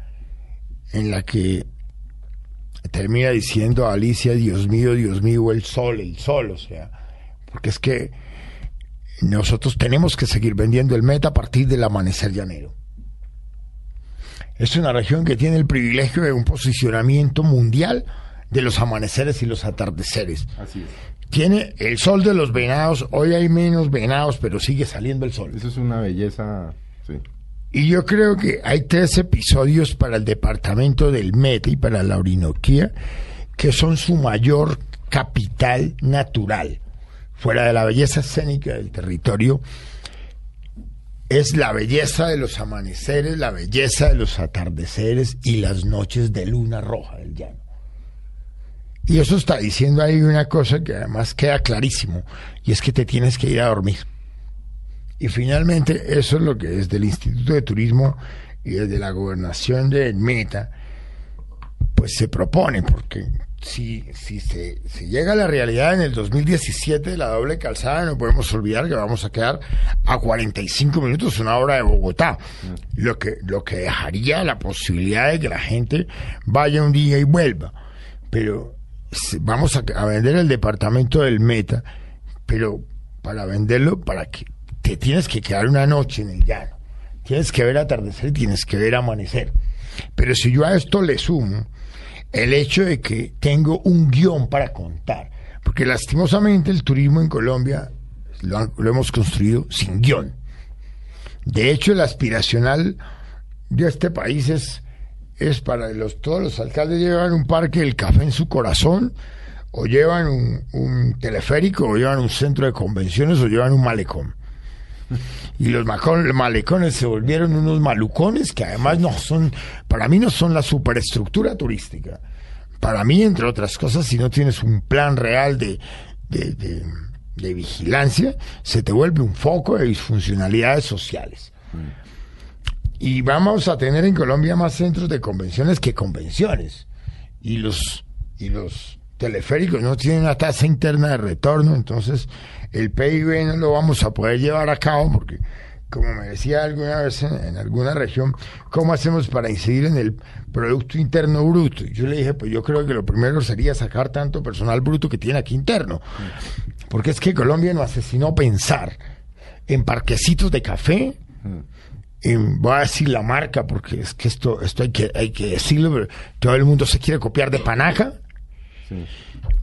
en la que termina diciendo a Alicia, Dios mío, Dios mío, el sol, el sol, o sea, porque es que nosotros tenemos que seguir vendiendo el meta a partir del amanecer llanero. Es una región que tiene el privilegio de un posicionamiento mundial de los amaneceres y los atardeceres. Así es. Tiene el sol de los venados, hoy hay menos venados, pero sigue saliendo el sol. Eso es una belleza, sí. Y yo creo que hay tres episodios para el departamento del Meta y para la Orinoquía que son su mayor capital natural. Fuera de la belleza escénica del territorio, es la belleza de los amaneceres, la belleza de los atardeceres y las noches de luna roja del llano. Y eso está diciendo ahí una cosa que además queda clarísimo, y es que te tienes que ir a dormir. Y finalmente eso es lo que desde el Instituto de Turismo y desde la gobernación de Meta, pues se propone, porque si, si se si llega a la realidad en el 2017 de la doble calzada, no podemos olvidar que vamos a quedar a 45 minutos, una hora de Bogotá, lo que, lo que dejaría la posibilidad de que la gente vaya un día y vuelva. Pero vamos a, a vender el departamento del Meta, pero para venderlo, para que tienes que quedar una noche en el llano, tienes que ver atardecer y tienes que ver amanecer. Pero si yo a esto le sumo el hecho de que tengo un guion para contar, porque lastimosamente el turismo en Colombia lo, hemos construido sin guion. De hecho, el aspiracional de este país es, es para los, todos los alcaldes llevan un parque del café en su corazón, o llevan un teleférico, o llevan un centro de convenciones, o llevan un malecón y los malecones se volvieron unos malucones que además no son, para mí no son la superestructura turística. Para mí, entre otras cosas, si no tienes un plan real de, de, de, vigilancia, se te vuelve un foco de disfuncionalidades sociales. Y vamos a tener en Colombia más centros de convenciones que convenciones. Y los, y los teleféricos no tienen una tasa interna de retorno, entonces el PIB no lo vamos a poder llevar a cabo porque, como me decía alguna vez en, alguna región, ¿cómo hacemos para incidir en el Producto Interno Bruto? Yo le dije, pues yo creo que lo primero sería sacar tanto personal bruto que tiene aquí interno, porque es que Colombia no asesinó pensar en parquecitos de café, voy a decir la marca porque es que esto, esto hay que, hay que decirlo, pero todo el mundo se quiere copiar de Panaca.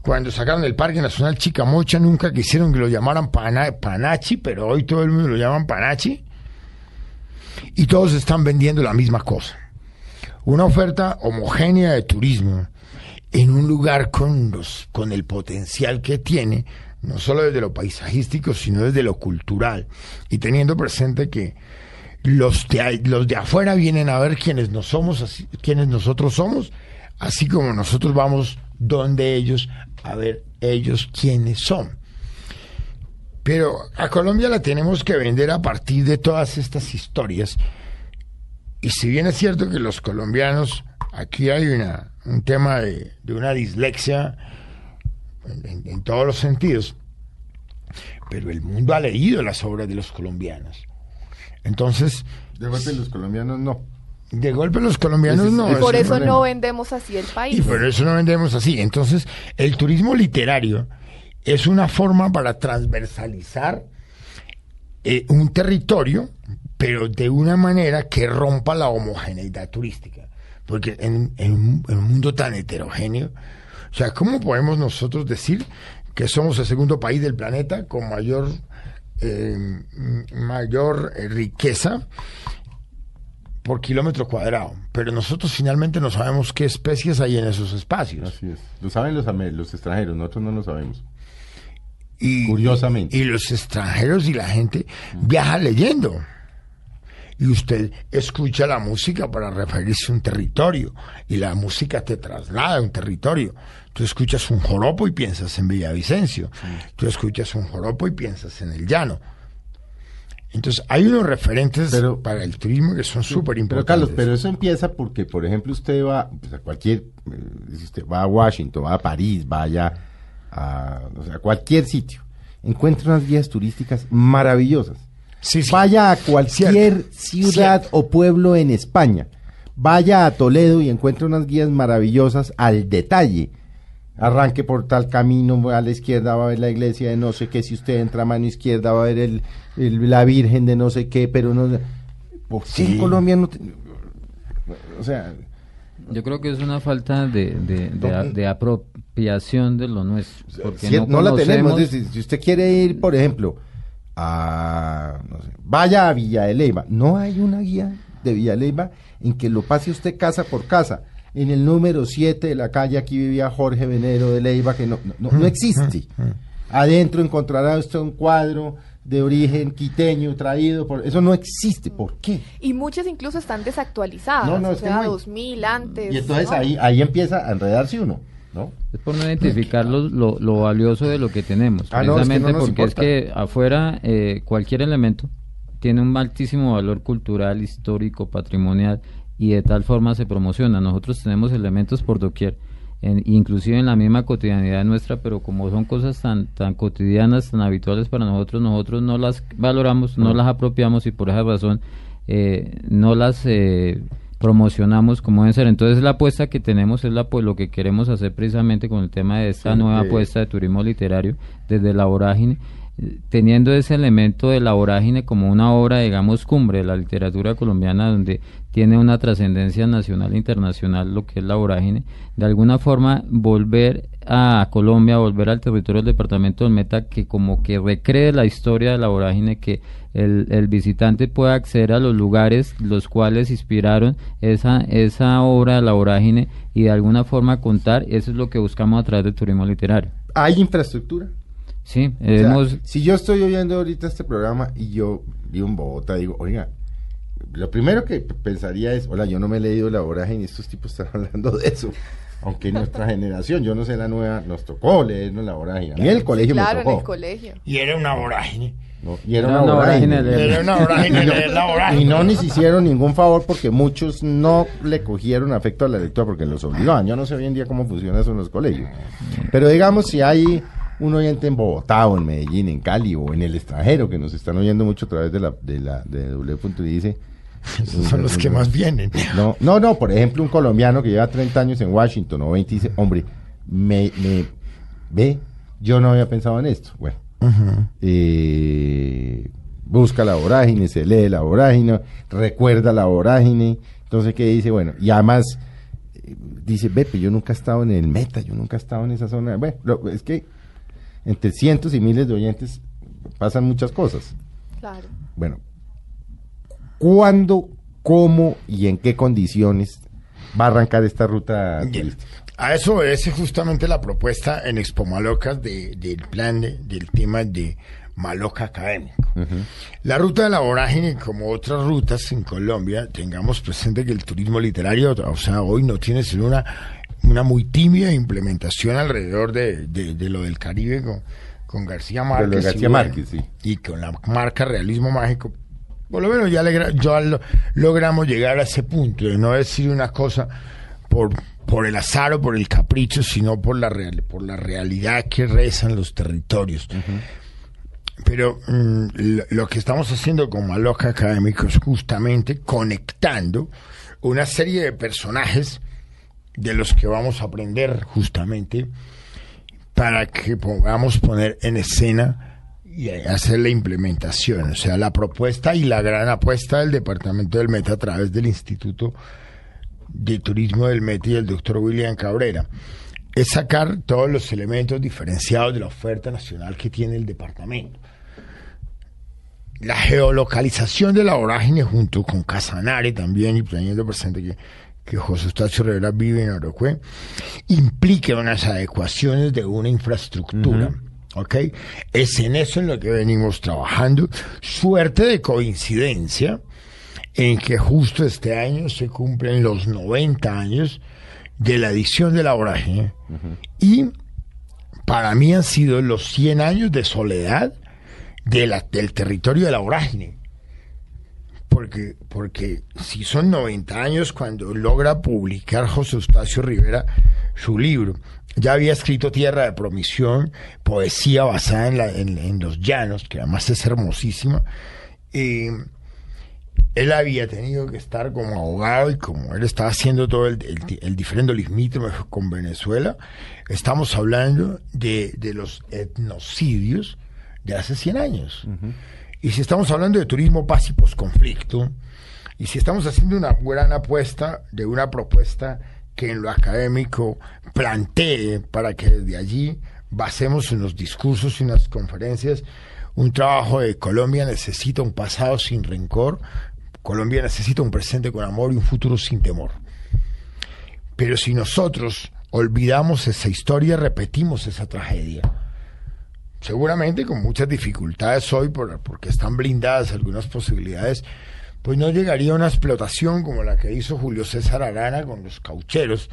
Cuando sacaron el Parque Nacional Chicamocha, nunca quisieron que lo llamaran Panachi, pero hoy todo el mundo lo llaman Panachi. Y todos están vendiendo la misma cosa. Una oferta homogénea de turismo en un lugar con, los, con el potencial que tiene, no solo desde lo paisajístico, sino desde lo cultural. Y teniendo presente que los de, los de afuera vienen a ver quiénes, no somos, así, quiénes nosotros somos, así como nosotros vamos donde ellos a ver ellos quiénes son. Pero a Colombia la tenemos que vender a partir de todas estas historias. Y si bien es cierto que los colombianos, aquí hay una, un tema de, una dislexia en, todos los sentidos, pero el mundo ha leído las obras de los colombianos. Entonces... De los colombianos no. De golpe los colombianos no. Y por eso no vendemos así el país. Y por eso no vendemos así. Entonces, el turismo literario es una forma para transversalizar eh, un territorio, pero de una manera que rompa la homogeneidad turística. Porque en, un mundo tan heterogéneo, o sea, ¿cómo podemos nosotros decir que somos el segundo país del planeta con mayor, eh, mayor eh, riqueza por kilómetro cuadrado, pero nosotros finalmente no sabemos qué especies hay en esos espacios. Así es. Lo saben los, los extranjeros, nosotros no lo sabemos. Y, Curiosamente. Y, los extranjeros y la gente viaja leyendo. Y usted escucha la música para referirse a un territorio. Y la música te traslada a un territorio. Tú escuchas un joropo y piensas en Villavicencio. Tú escuchas un joropo y piensas en el llano entonces, hay unos referentes para el turismo que son súper importantes. Pero Carlos, pero eso empieza porque, por ejemplo, usted va pues, a cualquier, eh, usted va a Washington, va a París, vaya a, o sea, cualquier sitio, encuentra unas guías turísticas maravillosas. Vaya a cualquier ciudad o pueblo en España, vaya a Toledo y encuentra unas guías maravillosas al detalle. Arranque por tal camino, a la izquierda va a ver la iglesia de no sé qué, si usted entra a mano izquierda va a ver el, la Virgen de no sé qué, pero no... ¿Por qué Colombia no... o sea... Yo creo que es una falta de, de, apropiación de lo nuestro. Porque si, no, la tenemos. Si, usted quiere ir, por ejemplo, a... vaya a Villa de Leyva. No hay una guía de Villa de Leyva en que lo pase usted casa por casa en el número 7 de la calle, aquí vivía Jorge Venero de Leiva, que no, no, no existe. Adentro encontrará usted un cuadro de origen quiteño traído por eso no existe ¿por qué? y muchas incluso están desactualizadas no, no, o sea, 2000 antes y entonces ahí ahí empieza a enredarse uno ¿no? Es por no identificar lo, lo, valioso de lo que tenemos, ah, precisamente porque es que afuera eh, cualquier elemento tiene un altísimo valor cultural, histórico, patrimonial, y de tal forma se promociona. Nosotros tenemos elementos por doquier, inclusive en la misma cotidianidad nuestra, pero como son cosas tan, tan cotidianas, tan habituales para nosotros, nosotros no las valoramos, no las apropiamos y por esa razón eh, no las eh, promocionamos como deben ser. Entonces la apuesta que tenemos es la pues lo que queremos hacer precisamente con el tema de esta nueva apuesta de turismo literario desde la vorágine teniendo ese elemento de la vorágine como una obra, digamos, cumbre de la literatura colombiana, donde tiene una trascendencia nacional e internacional, lo que es la vorágine, de alguna forma volver a Colombia, volver al territorio del departamento del Meta, que como que recree la historia de la vorágine, que el, el visitante pueda acceder a los lugares los cuales inspiraron esa, esa obra de la vorágine y de alguna forma contar, eso es lo que buscamos a través del turismo literario. ¿Hay infraestructura? Sí, si yo estoy oyendo ahorita este programa y yo vivo en Bogotá, digo, oiga, lo primero que pensaría es, hola, yo no me he leído la vorágine y estos tipos están hablando de eso. Aunque nuestra generación, yo no sé la nueva, nos tocó leernos la vorágine. A mí el colegio me tocó. en el colegio. Y era una vorágine. y era, una, vorágine. Era una vorágine la vorágine. Y no ni hicieron ningún favor porque muchos no le cogieron afecto a la lectura porque los obligaban. Yo no sé hoy en día cómo funciona eso en los colegios. Pero digamos, si hay un oyente en Bogotá o en Medellín, en Cali o en el extranjero que nos están oyendo mucho a través de la de la de W. y dice son los que más vienen. No, no, no, por ejemplo, un colombiano que lleva 30 años en Washington o 20 dice, hombre, me, me ve, yo no había pensado en esto. Bueno, eh, busca la vorágine, se lee la vorágine, recuerda la vorágine, entonces, ¿qué dice? Bueno, y además eh, dice, ve, yo nunca he estado en el meta, yo nunca he estado en esa zona. Bueno, es que entre cientos y miles de oyentes pasan muchas cosas. Claro. Bueno, ¿cuándo, cómo y en qué condiciones va a arrancar esta ruta turística? A eso es justamente la propuesta en Expo Malocas del plan del tema de Maloca Académico. La ruta de la vorágine, como otras rutas en Colombia, tengamos presente que el turismo literario, o sea, hoy no tiene sino una una muy tímida implementación alrededor de, de, lo del Caribe con, con García Márquez. García Márquez, sí. Y con la marca Realismo Mágico. Por lo menos ya, logramos llegar a ese punto de no decir una cosa por, por el azar o por el capricho, sino por la, real, por la realidad que rezan los territorios. Pero mm, lo, que estamos haciendo con Maloca Académico es justamente conectando una serie de personajes de los que vamos a aprender justamente para que podamos poner en escena y hacer la implementación, o sea, la propuesta y la gran apuesta del Departamento del Meta a través del Instituto de Turismo del Meta y el doctor William Cabrera, es sacar todos los elementos diferenciados de la oferta nacional que tiene el departamento. La geolocalización de la vorágine junto con Casanare también, y teniendo presente que que José Eustacio Rivera vive en Orocué, implique unas adecuaciones de una infraestructura. ¿Ok? Es en eso en lo que venimos trabajando. Suerte de coincidencia en que justo este año se cumplen los 90 años de la edición de la vorágine y para mí han sido los 100 años de soledad de la, del territorio de la vorágine porque, porque si son 90 años cuando logra publicar José Eustacio Rivera su libro, ya había escrito Tierra de Promisión, poesía basada en, la, en, los llanos, que además es hermosísima. Eh, él había tenido que estar como abogado y como él estaba haciendo todo el, el, diferendo limítrofe con Venezuela, estamos hablando de, los etnocidios de hace 100 años. Y si estamos hablando de turismo paz y posconflicto, y si estamos haciendo una gran apuesta de una propuesta que en lo académico plantee para que desde allí basemos en los discursos y en las conferencias un trabajo de Colombia necesita un pasado sin rencor, Colombia necesita un presente con amor y un futuro sin temor. Pero si nosotros olvidamos esa historia, repetimos esa tragedia. Seguramente con muchas dificultades hoy, porque están blindadas algunas posibilidades, pues no llegaría a una explotación como la que hizo Julio César Arana con los caucheros,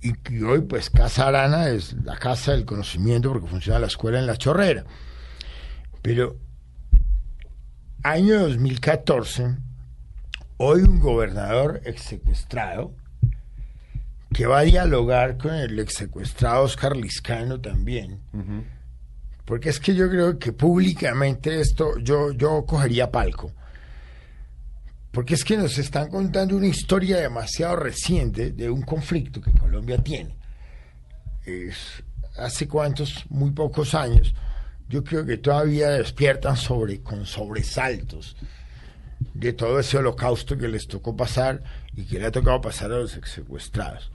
y que hoy pues Casa Arana es la casa del conocimiento porque funciona la escuela en La Chorrera. Pero año 2014, hoy un gobernador exsecuestrado que va a dialogar con el exsecuestrado Oscar Liscano también. Porque es que yo creo que públicamente esto yo, yo cogería palco. Porque es que nos están contando una historia demasiado reciente de un conflicto que Colombia tiene. Es, hace cuántos, muy pocos años, yo creo que todavía despiertan sobre, con sobresaltos de todo ese holocausto que les tocó pasar y que le ha tocado pasar a los secuestrados.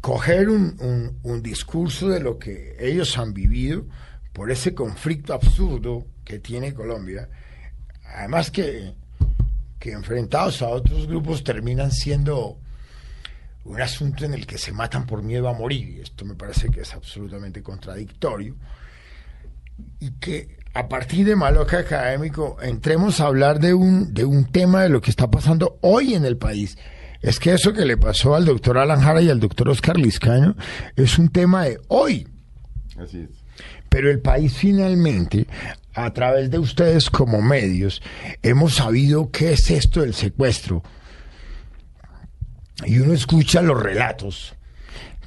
Coger un, un, discurso de lo que ellos han vivido por ese conflicto absurdo que tiene Colombia, además que, que enfrentados a otros grupos terminan siendo un asunto en el que se matan por miedo a morir, esto me parece que es absolutamente contradictorio, y que a partir de Maloca Académico entremos a hablar de un, de un tema de lo que está pasando hoy en el país. Es que eso que le pasó al doctor Alan Jara y al doctor Oscar Liscaño es un tema de hoy. Así es. Pero el país finalmente, a través de ustedes como medios, hemos sabido qué es esto del secuestro. Y uno escucha los relatos.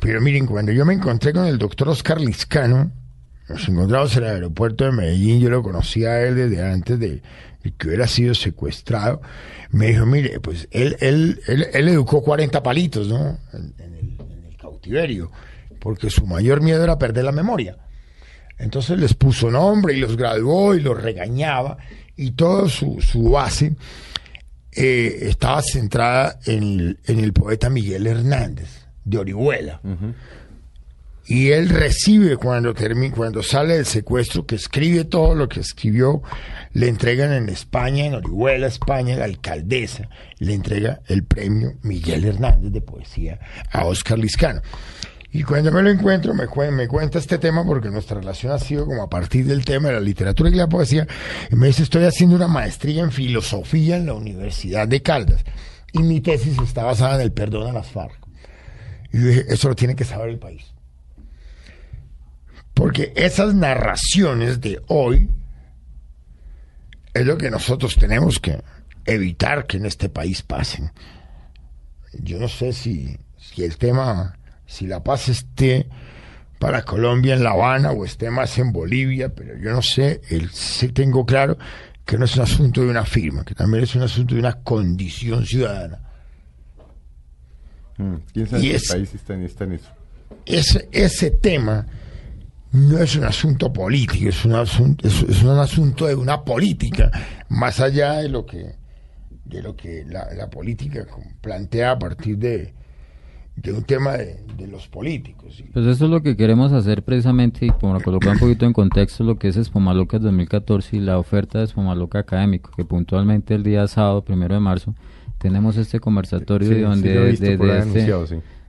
Pero miren, cuando yo me encontré con el doctor Oscar Liscano, nos encontramos en el aeropuerto de Medellín, yo lo conocía a él desde antes de, que hubiera sido secuestrado. Me dijo, mire, pues él, él, él, educó 40 palitos, ¿no? En, el, cautiverio, porque su mayor miedo era perder la memoria. Entonces les puso nombre y los graduó y los regañaba. Y toda su, su base eh, estaba centrada en el, en el, poeta Miguel Hernández de Orihuela. Y él recibe cuando termina, cuando sale del secuestro, que escribe todo lo que escribió, le entregan en España, en Orihuela, España, la alcaldesa, le entrega el premio Miguel Hernández de poesía a Oscar Liscano. Y cuando me lo encuentro, me, me cuenta este tema porque nuestra relación ha sido como a partir del tema de la literatura y la poesía. Y me dice, estoy haciendo una maestría en filosofía en la Universidad de Caldas. Y mi tesis está basada en el perdón a las FARC. Y dije, eso lo tiene que saber el país. Porque esas narraciones de hoy es lo que nosotros tenemos que evitar que en este país pasen. Yo no sé si, si el tema, si la paz esté para Colombia en La Habana o esté más en Bolivia, pero yo no sé, el, sí tengo claro que no es un asunto de una firma, que también es un asunto de una condición ciudadana. Mm, ¿Quién sabe y qué país está en, está en eso? Ese, ese tema no es un asunto político, es un asunto, es, un asunto de una política, más allá de lo que, de lo que la, política plantea a partir de, de un tema de, los políticos. Pues eso es lo que queremos hacer precisamente y como colocar un poquito en contexto lo que es Espomaloca 2014 y la oferta de Espomaloca académico, que puntualmente el día sábado, primero de marzo, tenemos este conversatorio donde desde,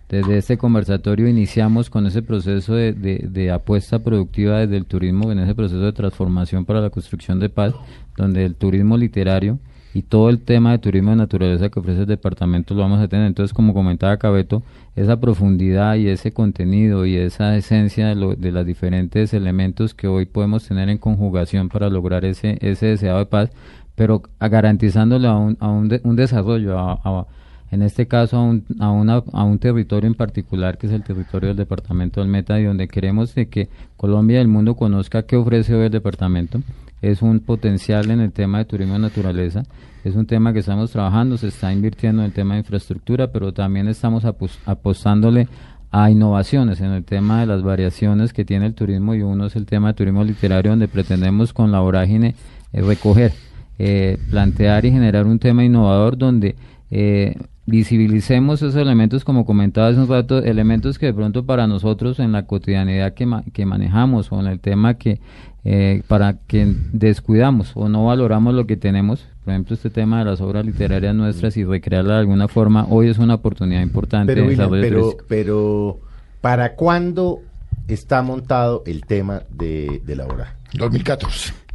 desde este conversatorio iniciamos con ese proceso de, de, apuesta productiva desde el turismo, en ese proceso de transformación para la construcción de paz, donde el turismo literario y todo el tema de turismo de naturaleza que ofrece el departamento lo vamos a tener. Entonces, como comentaba Cabeto, esa profundidad y ese contenido y esa esencia de, de los diferentes elementos que hoy podemos tener en conjugación para lograr ese, ese deseado de paz, pero garantizándole a un, a un, un desarrollo, a en este caso a un, a, una, a un territorio en particular que es el territorio del departamento del Meta y donde queremos de que Colombia y el mundo conozca qué ofrece hoy el departamento, es un potencial en el tema de turismo de naturaleza. Es un tema que estamos trabajando, se está invirtiendo en el tema de infraestructura, pero también estamos apostándole a innovaciones en el tema de las variaciones que tiene el turismo y uno es el tema de turismo literario donde pretendemos con la vorágine eh, recoger, eh, plantear y generar un tema innovador donde eh, visibilicemos esos elementos, como comentaba hace un rato, elementos que de pronto para nosotros en la cotidianidad que, que manejamos o en el tema que eh, para que descuidamos o no valoramos lo que tenemos, por ejemplo este tema de las obras literarias nuestras y recrearlas de alguna forma, hoy es una oportunidad importante. Pero, pero, pero, ¿para cuándo está montado el tema de, de la obra? 2014.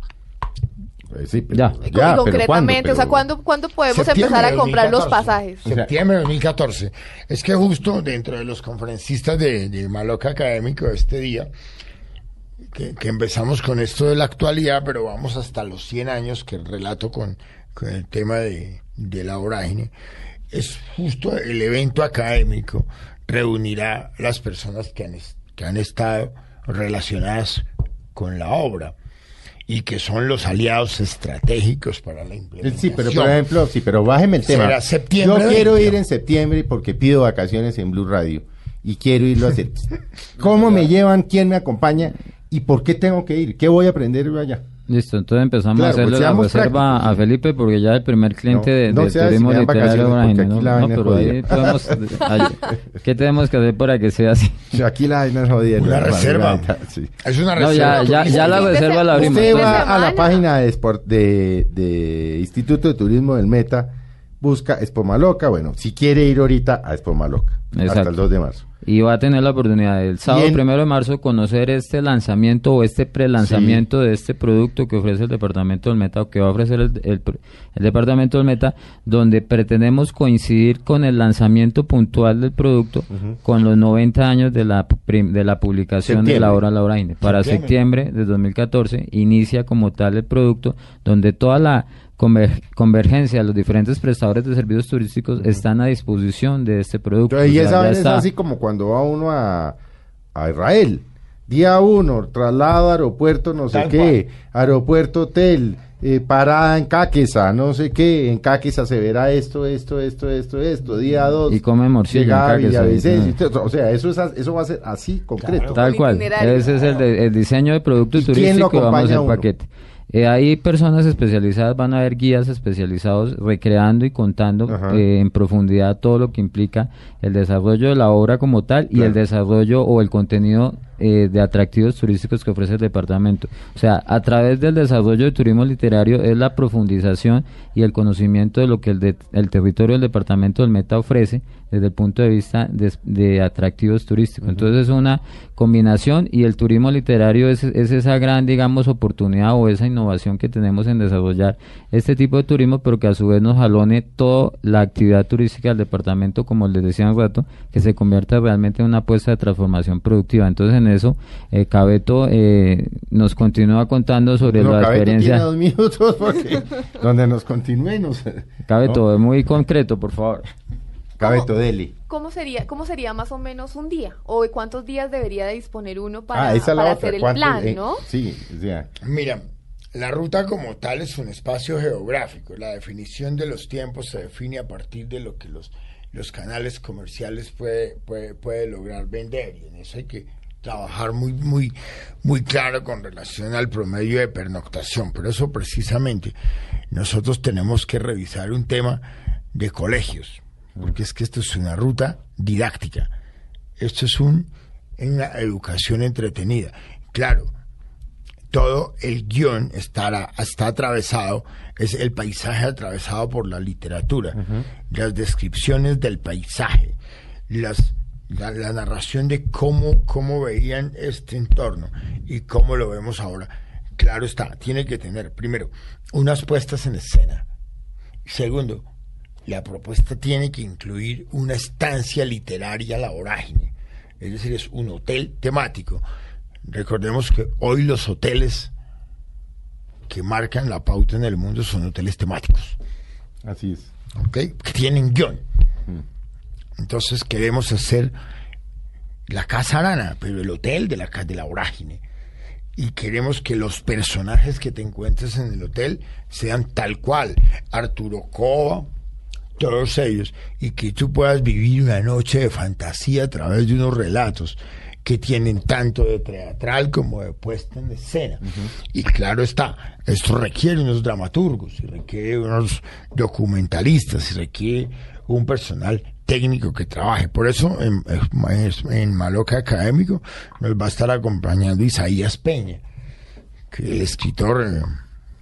Sí, ya, ya, concretamente, o sea, ¿cuándo, ¿cuándo podemos empezar a comprar los pasajes? Septiembre de 2014. Es que justo dentro de los conferencistas de, de Maloca Académico de este día, que, empezamos con esto de la actualidad, pero vamos hasta los 100 años que relato con, con el tema de, de la vorágine, es justo el evento académico reunirá las personas que han, que han estado relacionadas con la obra y que son los aliados estratégicos para la implementación. Sí, pero por ejemplo, sí, pero bájeme el tema. Yo quiero ir en septiembre porque pido vacaciones en Blue Radio y quiero irlo a hacer. ¿Cómo me llevan? ¿Quién me acompaña? ¿Y por qué tengo que ir? ¿Qué voy a aprender allá? Listo, entonces empezamos a hacerle la reserva a Felipe porque ya el primer cliente de, de turismo literario no, no, pero ahí podemos, ¿qué tenemos que hacer para que sea así? Aquí la vaina es jodida. Una reserva. Sí. Es una reserva. No, ya, ya, ya la reserva la abrimos. Usted va a la página de, de, de Instituto de Turismo del Meta, busca Espomaloca, bueno, si quiere ir ahorita a Espomaloca, hasta el 2 de marzo. Y va a tener la oportunidad el sábado primero de marzo conocer este lanzamiento o este prelanzamiento de este producto que ofrece el departamento del Meta o que va a ofrecer el, departamento del Meta donde pretendemos coincidir con el lanzamiento puntual del producto con los 90 años de la de la publicación de la obra Laura para septiembre. de 2014 inicia como tal el producto donde toda la convergencia, los diferentes prestadores de servicios turísticos están a disposición de este producto. y esa vez es así como cuando va uno a, a Israel. Día uno, traslado, aeropuerto, no sé qué, aeropuerto, hotel, eh, parada en Caquesa, no sé qué, en Caquesa se verá esto, esto, esto, esto, esto, día dos. Y come morcillo o sea, eso, es, eso va a ser así, concreto. Tal cual, ese es el, el diseño de producto turístico que vamos a hacer paquete. Eh, hay personas especializadas, van a haber guías especializados recreando y contando eh, en profundidad todo lo que implica el desarrollo de la obra como tal y el desarrollo o el contenido eh, de atractivos turísticos que ofrece el departamento. O sea, a través del desarrollo de turismo literario es la profundización y el conocimiento de lo que el, el territorio del departamento del Meta ofrece desde el punto de vista de, atractivos turísticos. Entonces es una combinación y el turismo literario es, es, esa gran, digamos, oportunidad o esa innovación que tenemos en desarrollar este tipo de turismo, pero que a su vez nos jalone toda la actividad turística del departamento, como les decía un rato, que se convierta realmente en una apuesta de transformación productiva. Entonces en eso, eh, Cabeto eh, nos continúa contando sobre la experiencia. Tiene dos minutos porque donde nos continúe, Cabeto, muy concreto, por favor. Cabeto Deli. ¿Cómo sería, ¿Cómo sería más o menos un día? ¿O cuántos días debería de disponer uno para, ah, hacer el plan, eh, no? Sí, Mira, la ruta como tal es un espacio geográfico. La definición de los tiempos se define a partir de lo que los, los canales comerciales puede, puede, puede lograr vender. Y en eso hay que trabajar muy, muy, muy claro con relación al promedio de pernoctación. Por eso precisamente nosotros tenemos que revisar un tema de colegios, porque es que esto es una ruta didáctica. Esto es un, una educación entretenida. Claro, todo el guion estará, está atravesado, es el paisaje atravesado por la literatura, las descripciones del paisaje, las la, narración de cómo, cómo veían este entorno y cómo lo vemos ahora. Claro está, tiene que tener, primero, unas puestas en escena. Segundo, la propuesta tiene que incluir una estancia literaria a la vorágine. Es decir, es un hotel temático. Recordemos que hoy los hoteles que marcan la pauta en el mundo son hoteles temáticos. Así es. ¿Ok? Que tienen guion. Mm. Entonces queremos hacer la Casa Arana, pero el hotel de la, de la vorágine. y queremos que los personajes que te encuentres en el hotel sean tal cual. Arturo Cova, todos ellos, y que tú puedas vivir una noche de fantasía a través de unos relatos que tienen tanto de teatral como de puesta en escena. Y claro está, esto requiere unos dramaturgos, y requiere unos documentalistas, y requiere un personal técnico que trabaje. Por eso en, en Maloca Académico nos va a estar acompañando Isaías Peña, que el escritor eh,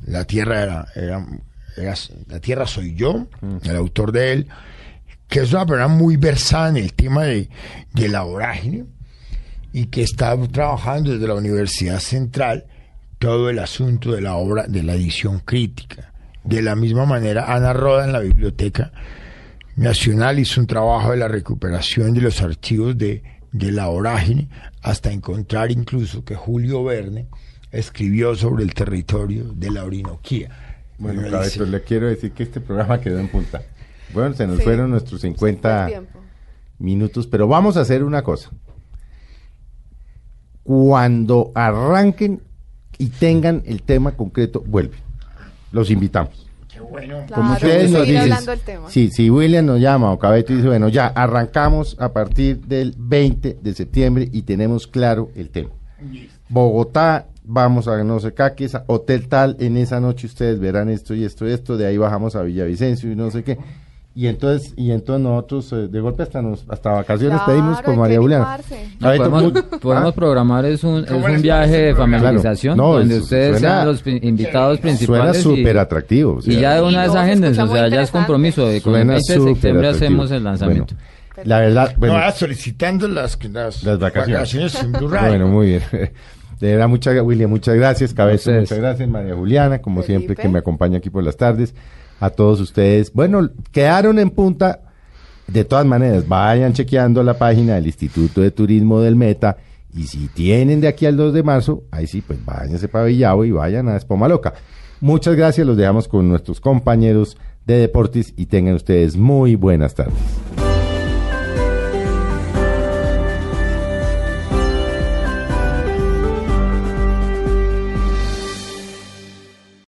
La Tierra era, era, La Tierra soy yo, el autor de él, que es una persona muy versada en el tema de, de la vorágine y que está trabajando desde la Universidad Central todo el asunto de la obra de la edición crítica. De la misma manera, Ana Roda en la biblioteca Nacional hizo un trabajo de la recuperación de los archivos de, de la vorágine hasta encontrar incluso que Julio Verne escribió sobre el territorio de la Orinoquía. Bueno, le quiero decir que este programa quedó en punta. Bueno, se nos fueron nuestros 50 minutos, pero vamos a hacer una cosa. Cuando arranquen y tengan el tema concreto, vuelven. Los invitamos bueno. Como ustedes nos dicen, sí, si William nos llama o Cabeto dice, bueno, ya arrancamos a partir del 20 de septiembre y tenemos claro el tema. Bogotá, vamos a no sé qué, hotel tal, en esa noche ustedes verán esto y esto y esto, de ahí bajamos a Villavicencio y no sé qué. Y entonces y entonces nosotros eh, de golpe hasta nos hasta vacaciones pedimos con María Juliana. podemos, podemos programar es un, es un viaje de familiarización donde ustedes sean los invitados principales suena súper atractivo y ya de una vez agendas o sea ya es compromiso de con el 20 de septiembre hacemos el lanzamiento. la verdad bueno, no, solicitando las, las, vacaciones, bueno muy bien de verdad muchas William muchas gracias Cabeza muchas gracias María Juliana como siempre que me acompaña aquí por las tardes a todos ustedes. Bueno, quedaron en punta. De todas maneras, vayan chequeando la página del Instituto de Turismo del Meta. Y si tienen de aquí al 2 de marzo, ahí sí, pues váyanse para Villavo y vayan a Espoma Loca. Muchas gracias, los dejamos con nuestros compañeros de deportes y tengan ustedes muy buenas tardes.